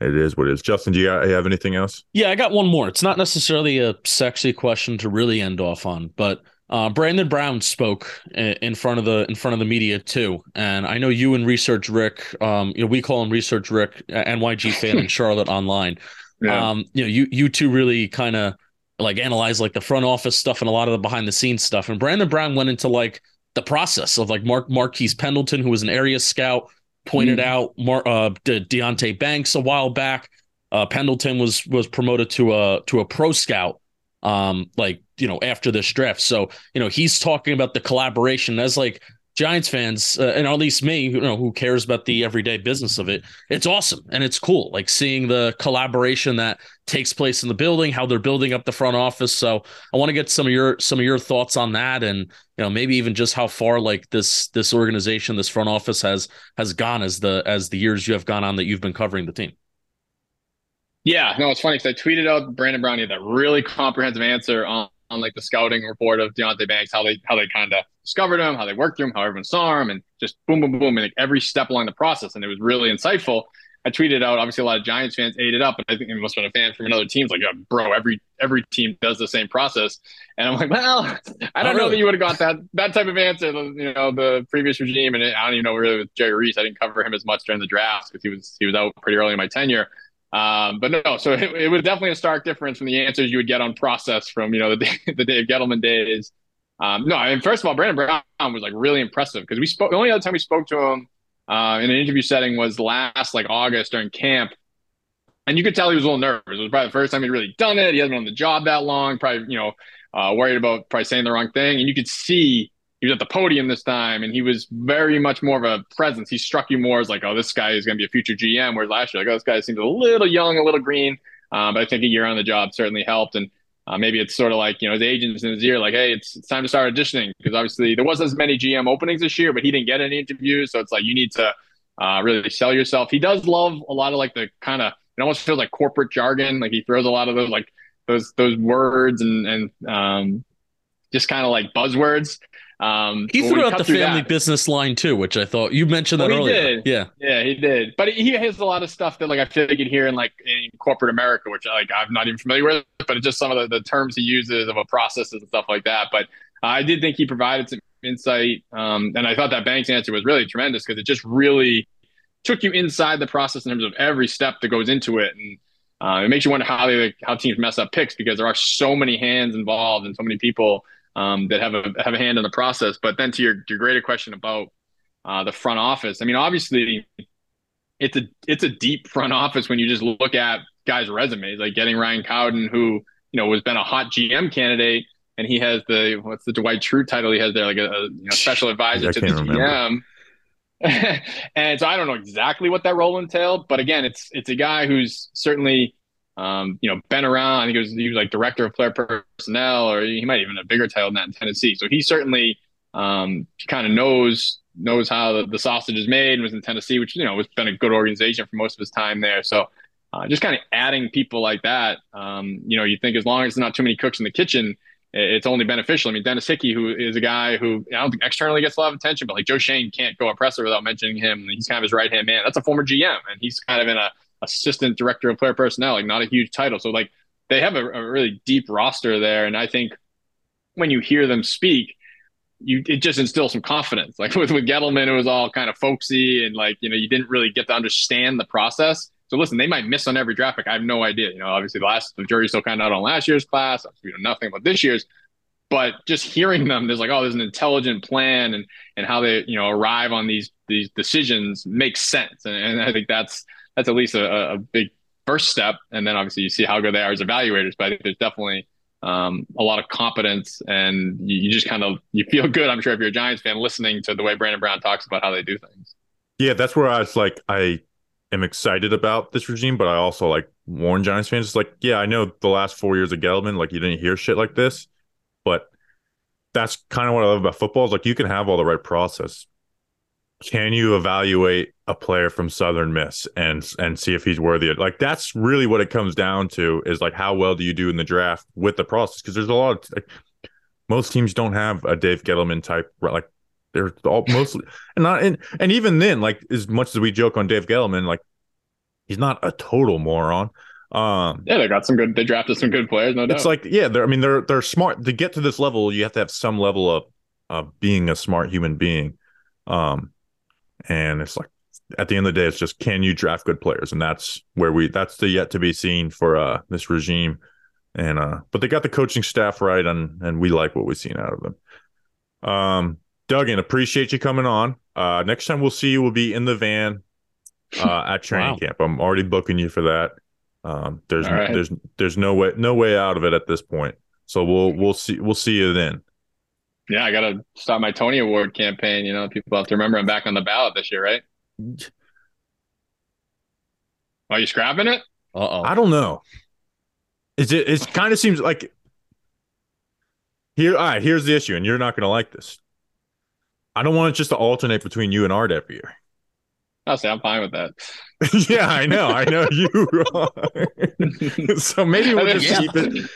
it is what it is. Justin, do you have anything else? Yeah, I got one more. It's not necessarily a sexy question to really end off on, but uh, Brandon Brown spoke in front of the in front of the media too, and I know you and Research Rick, um, you know, we call him Research Rick, NYG fan in Charlotte online. Yeah. Um, you know, you you two really kind of like analyze like the front office stuff and a lot of the behind the scenes stuff. And Brandon Brown went into like the process of like Mark Marquise Pendleton, who was an area scout, pointed out Mar- uh, De- Deonte Banks a while back. Uh, Pendleton was was promoted to a to a pro scout, um, like you know after this draft. So you know he's talking about the collaboration as like Giants fans, uh, and at least me, you know, who cares about the everyday business of it. It's awesome and it's cool, like seeing the collaboration that takes place in the building, how they're building up the front office. So I want to get some of your some of your thoughts on that, and you know, maybe even just how far like this this organization, this front office has has gone as the as the years you have gone on that you've been covering the team. Yeah, no, it's funny because I tweeted out Brandon Brownie that really comprehensive answer on, on like the scouting report of Deonte Banks, how they how they kind of discovered him, how they worked through him, how everyone saw him, and just boom, boom, boom, and like every step along the process. And it was really insightful. I tweeted out. Obviously, a lot of Giants fans ate it up, but I think it must have been a fan from another team's like, yeah, bro, every every team does the same process. And I'm like, well, I don't know that you would have got that that type of answer. You know, the previous regime, and I don't even know really with Jerry Reese. I didn't cover him as much during the draft because he was he was out pretty early in my tenure. Um, but no, so it, it was definitely a stark difference from the answers you would get on process from you know the the Dave Gettleman days. Um, no, I mean first of all, Brandon Brown was like really impressive because we spoke. The only other time we spoke to him uh, in an interview setting was last like August during camp, and you could tell he was a little nervous. It was probably the first time he'd really done it. He hasn't been on the job that long. Probably you know uh, worried about probably saying the wrong thing, and you could see he was at the podium this time and he was very much more of a presence. He struck you more as like, oh, this guy is going to be a future GM. Whereas last year, like, oh, this guy seems a little young, a little green. Um, but I think a year on the job certainly helped. And uh, maybe it's sort of like, you know, his agents in his ear, like, hey, it's, it's time to start auditioning because obviously there wasn't as many GM openings this year, but he didn't get any interviews. So it's like you need to uh, really sell yourself. He does love a lot of like the kind of, it almost feels like corporate jargon. Like he throws a lot of those, like those, those words and, and um, just kind of like buzzwords. Um, He threw out the family that- business line too, which I thought you mentioned that Oh, he earlier. did. Yeah. Yeah, he did. But he has a lot of stuff that like I feel like you'd hear in like in corporate America, which like I'm not even familiar with, but it's just some of the, the terms he uses of a processes and stuff like that. But I did think he provided some insight. Um, and I thought that Banks answer was really tremendous because it just really took you inside the process in terms of every step that goes into it. And uh, it makes you wonder how they like, how teams mess up picks because there are so many hands involved and so many people um, that have a have a hand in the process. But then to your your greater question about uh, the front office, I mean, obviously it's a it's a deep front office when you just look at guys' resumes, like getting Ryan Cowden, who you know was been a hot GM candidate, and he has the what's the Dwight True title he has there, like a, a you know, special advisor to the remember. GM. and so I don't know exactly what that role entailed, but again, it's it's a guy who's certainly um, you know been around. I think he was he was like director of player personnel, or he might even have a bigger title than that in Tennessee. So he certainly um, kind of knows knows how the, the sausage is made and was in Tennessee, which you know has been a good organization for most of his time there. So uh, just kind of adding people like that, um, you know, you think as long as there's not too many cooks in the kitchen, it's only beneficial. I mean, Dennis Hickey, who is a guy who I don't think externally gets a lot of attention, but like Joe Schoen can't go a presser without mentioning him. He's kind of his right hand man. That's a former GM, and he's kind of in a assistant director of player personnel, like not a huge title. So like they have a, a really deep roster there, and I think when you hear them speak, you it just instills some confidence. Like with with Gettleman, it was all kind of folksy and like you know you didn't really get to understand the process. So listen, they might miss on every draft pick. I have no idea. You know, obviously the last the jury's still kind of out on last year's class. We know nothing about this year's. But just hearing them, there's like, oh, there's an intelligent plan, and and how they you know arrive on these these decisions makes sense, and, and I think that's that's at least a, a big first step. And then obviously you see how good they are as evaluators. But I think there's definitely um, a lot of competence, and you, you just kind of you feel good. I'm sure if you're a Giants fan, listening to the way Brandon Brown talks about how they do things. Yeah, that's where I was like, I am excited about this regime, but I also like warn Giants fans. It's like, yeah, I know the last four years of Gettleman, like you didn't hear shit like this, but that's kind of what I love about football. Is like you can have all the right process. Can you evaluate a player from Southern Miss and and see if he's worthy? Of, like that's really what it comes down to. Is like how well do you do in the draft with the process? Because there's a lot of like, most teams don't have a Dave Gettleman type like they're all mostly and not and, and even then, like as much as we joke on Dave Gettleman, like he's not a total moron. Um, Yeah, they got some good. They drafted some good players. No doubt. it's like yeah, they're I mean they're they're smart to get to this level. You have to have some level of of being a smart human being. Um, and it's like at the end of the day, it's just can you draft good players, and that's where we that's the yet to be seen for uh this regime. And uh, but they got the coaching staff right, and and we like what we've seen out of them. Um, Duggan, appreciate you coming on. Uh, next time we'll see you will be in the van uh, at training Wow. camp. I'm already booking you for that. Um, there's right. there's there's no way no way out of it at this point. So we'll we'll see we'll see you then. Yeah, I got to start my Tony Award campaign. You know, people have to remember I'm back on the ballot this year, right? Are you scrapping it? Uh oh. I don't know. Is it? It kind of seems like here. All right, here's the issue, and you're not going to like this. I don't want it just to alternate between you and Art every year. I'll say I'm fine with that. yeah, I know, I know you. are. so maybe we'll just Yeah. keep it,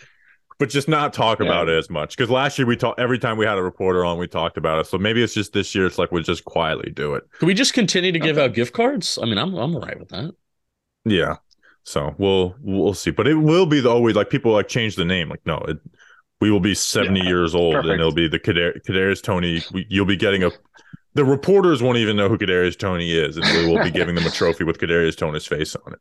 but just not talk Yeah. about it as much. Because last year we talked every time we had a reporter on, we talked about it. So maybe it's just this year. It's like we'll just quietly do it. Can we just continue to give out gift cards? I mean, I'm I'm all right with that. Yeah. So we'll we'll see, but it will be the always like people like change the name. Like no, it, we will be seventy Yeah, years old, perfect. and it'll be the Kadar- Kadarius Toney. We, you'll be getting a. The reporters won't even know who Kadarius Toney is, and we will be giving them a trophy with Kadarius Toney's face on it.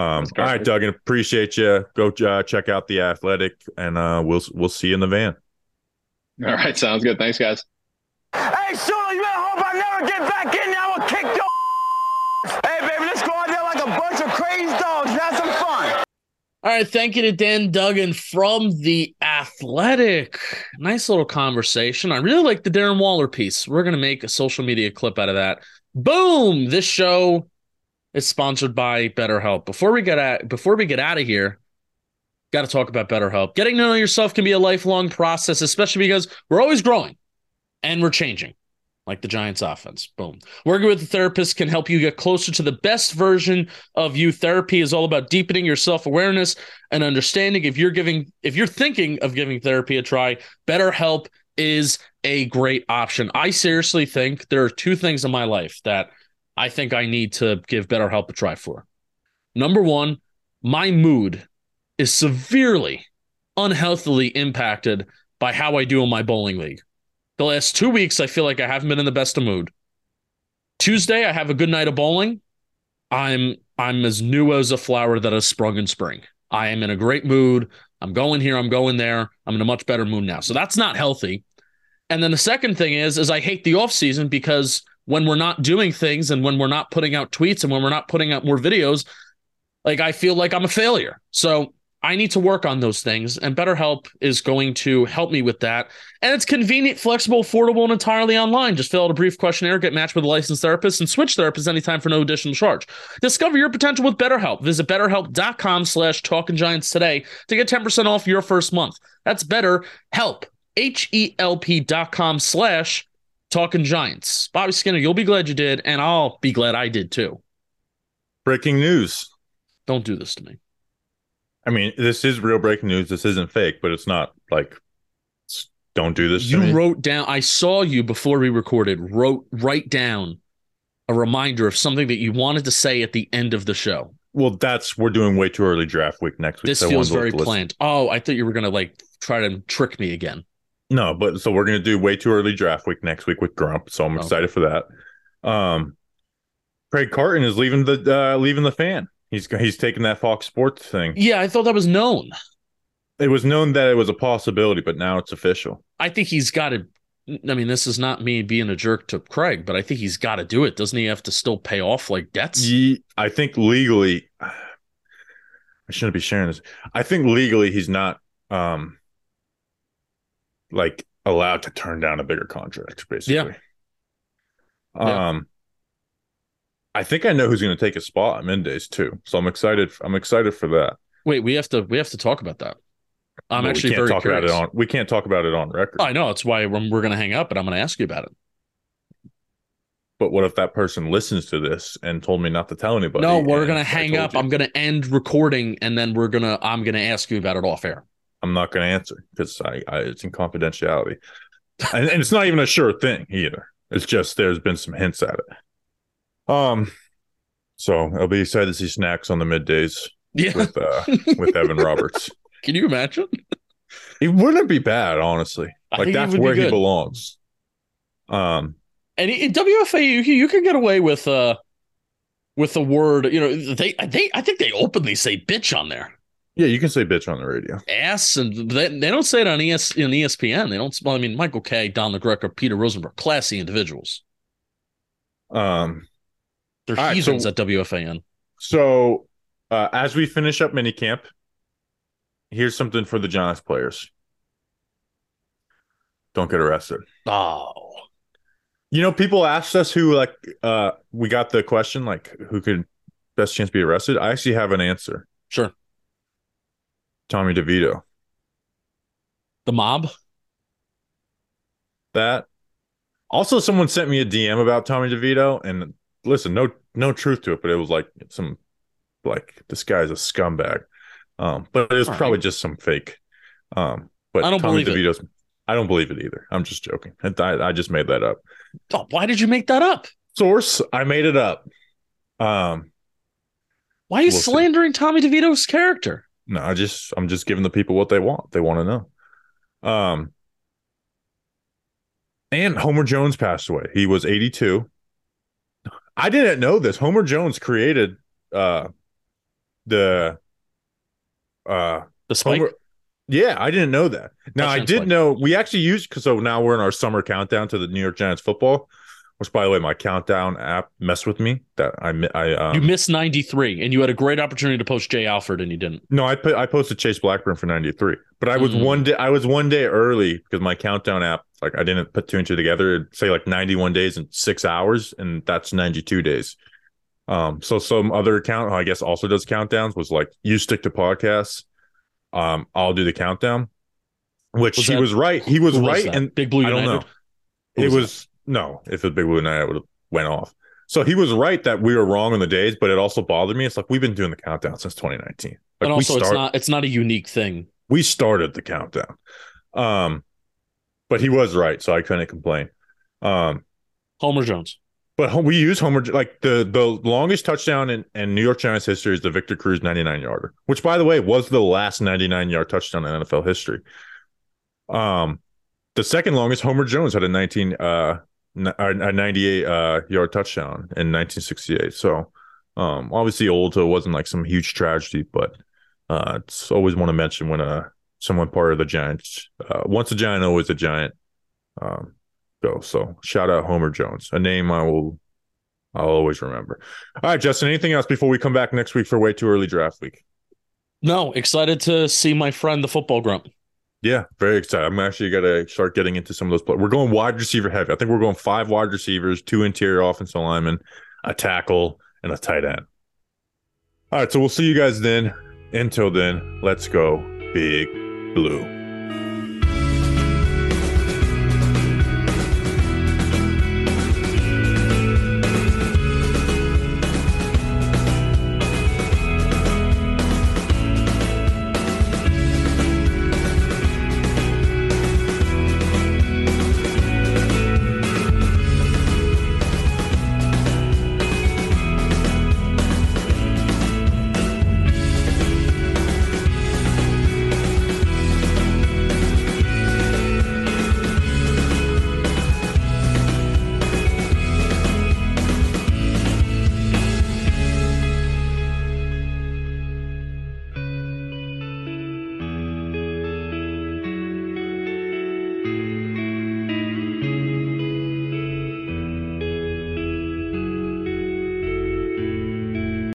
Um, all right, perfect. Duggan, appreciate you. Go uh, check out the Athletic, and uh, we'll we'll see you in the van. All right, sounds good. Thanks, guys. Hey, Shula, you better hope I never get back in there. I will kick your Hey, baby, let's go out there like a bunch of crazy dogs. Have some fun. All right, thank you to Dan Duggan from the Athletic. Nice little conversation. I really like the Darren Waller piece. We're gonna make a social media clip out of that. Boom! This show is sponsored by BetterHelp. Before we get at before we get out of here, got to talk about BetterHelp. Getting to know yourself can be a lifelong process, especially because we're always growing and we're changing, like the Giants offense. Boom. Working with a therapist can help you get closer to the best version of you. Therapy is all about deepening your self-awareness and understanding. If you're giving, if you're thinking of giving therapy a try, BetterHelp is a great option. I seriously think there are two things in my life that I think I need to give BetterHelp a try for. Number one, my mood is severely unhealthily impacted by how I do in my bowling league. The last two weeks, I feel like I haven't been in the best of mood. Tuesday, I have a good night of bowling. I'm I'm as new as a flower that has sprung in spring. I am in a great mood. I'm going here, I'm going there. I'm in a much better mood now. So that's not healthy. And then the second thing is is I hate the off season because when we're not doing things and when we're not putting out tweets and when we're not putting out more videos, like I feel like I'm a failure. So I need to work on those things, and BetterHelp is going to help me with that. And it's convenient, flexible, affordable, and entirely online. Just fill out a brief questionnaire, get matched with a licensed therapist, and switch therapists anytime for no additional charge. Discover your potential with BetterHelp. Visit betterhelp.com slash talking giants today to get 10% off your first month. That's BetterHelp, H-E-L-P dot com slash talking giants. Bobby Skinner, you'll be glad you did, and I'll be glad I did too. Breaking news. Don't do this to me. I mean, this is real breaking news. This isn't fake, but it's not like don't do this. to You wrote down, I saw you before we recorded, wrote, write down a reminder of something that you wanted to say at the end of the show. well, that's we're doing way too early draft week next week. This so feels very planned. Oh, I thought you were going to like try to trick me again. No, but so we're gonna do way too early draft week next week with Grump. So I'm Okay. excited for that. Um, Craig Carton is leaving the uh, leaving the fan. He's he's taking that Fox Sports thing. Yeah, I thought that was known. It was known that it was a possibility, but now it's official. I think he's got to. I mean, this is not me being a jerk to Craig, but I think he's got to do it. Doesn't he have to still pay off like debts? I think legally, I shouldn't be sharing this. I think legally he's not um like allowed to turn down a bigger contract, basically. Yeah. Um I think I know who's going to take a spot at Mendes too. So I'm excited. I'm excited for that. Wait, we have to. We have to talk about that. I'm But actually we can't very talk curious. about it on. We can't talk about it on record. I know that's why we're, we're going to hang up, but I'm going to ask you about it. But what if that person listens to this and told me not to tell anybody? no, we're going to hang up. you? I'm going to end recording, and then we're gonna. I'm going to ask you about it off air. I'm not going to answer because I, I it's in confidentiality, and, and it's not even a sure thing either. It's just there's been some hints at it. Um, so I'll be excited to see snacks on the middays Yeah, with uh with Evan Roberts. can you imagine? It wouldn't be bad, honestly. Like that's where he belongs. Um, And in WFA, you, can- you can get away with uh with the word. You know, they they I think they openly say bitch on there. Yeah, you can say bitch on the radio. ass and they, they don't say it on ES in ESPN. They don't. Well, I mean, Michael Kay, Don La Greca, Peter Rosenberg, classy individuals. Um, They're right, heathens so- at WFAN. so uh, as we finish up minicamp, here's something for the Giants players. Don't get arrested. Oh, You know, people asked us who like uh we got the question like who could best chance be arrested. I actually have an answer. sure. Tommy DeVito. The mob. That also someone sent me a DM about Tommy DeVito and listen, no no truth to it, but it was like some like this guy's a scumbag. Um, but it was All right. probably just some fake. Um, but I don't Tommy believe it. DeVito's I don't believe it either. I'm just joking. I, I just made that up. Oh, why did you make that up? Source, I made it up. Um, Why are you We'll see. slandering Tommy DeVito's character? No, I just I'm just giving the people what they want. They want to know. Um and Homer Jones passed away. He was 82. I didn't know this. Homer Jones created uh the uh The spike. Homer Yeah, I didn't know that. Now I did know we actually used so now we're in our summer countdown to the New York Giants football. Which by the way, my countdown app messed with me. That I I um, you missed 93, and you had a great opportunity to post Jay Alford, and you didn't. No, I put I posted Chase Blackburn for 93. But I was Mm. one day I was one day early because my countdown app, like I didn't put two and two together. It'd say like 91 days and six hours, and that's 92 days. Um, so some other account I guess also does countdowns was like you stick to podcasts. Um, I'll do the countdown. Which Was he that- was right. He was Who right. that? and Big Blue I don't know. It was was no, if it was Big Blue Night, I would have went off. So he was right that we were wrong on the days, but it also bothered me. It's like we've been doing the countdown since 2019. Like and also, we it's not it's not a unique thing. we started the countdown. Um, but he was right, so I couldn't complain. Um, Homer Jones. but we use Homer like the the longest touchdown in, in New York Giants history is the Victor Cruz 99 yarder, which by the way was the last 99 yard touchdown in NFL history. Um, the second longest Homer Jones had a 19 uh a 98 uh yard touchdown in 1968. So um obviously old, so it wasn't like some huge tragedy, but uh it's always want to mention when uh someone part of the Giants uh once a giant always a giant. Um go. So shout out Homer Jones, a name I will I'll always remember. All right, Justin. Anything else before we come back next week for way too early draft week? No, excited to see my friend the football grump. Yeah, very excited. I'm actually gonna start getting into some of those. Players. We're going wide receiver heavy. I think we're going five wide receivers, two interior offensive linemen, a tackle, and a tight end. All right, so we'll see you guys then. Until then, let's go big blue.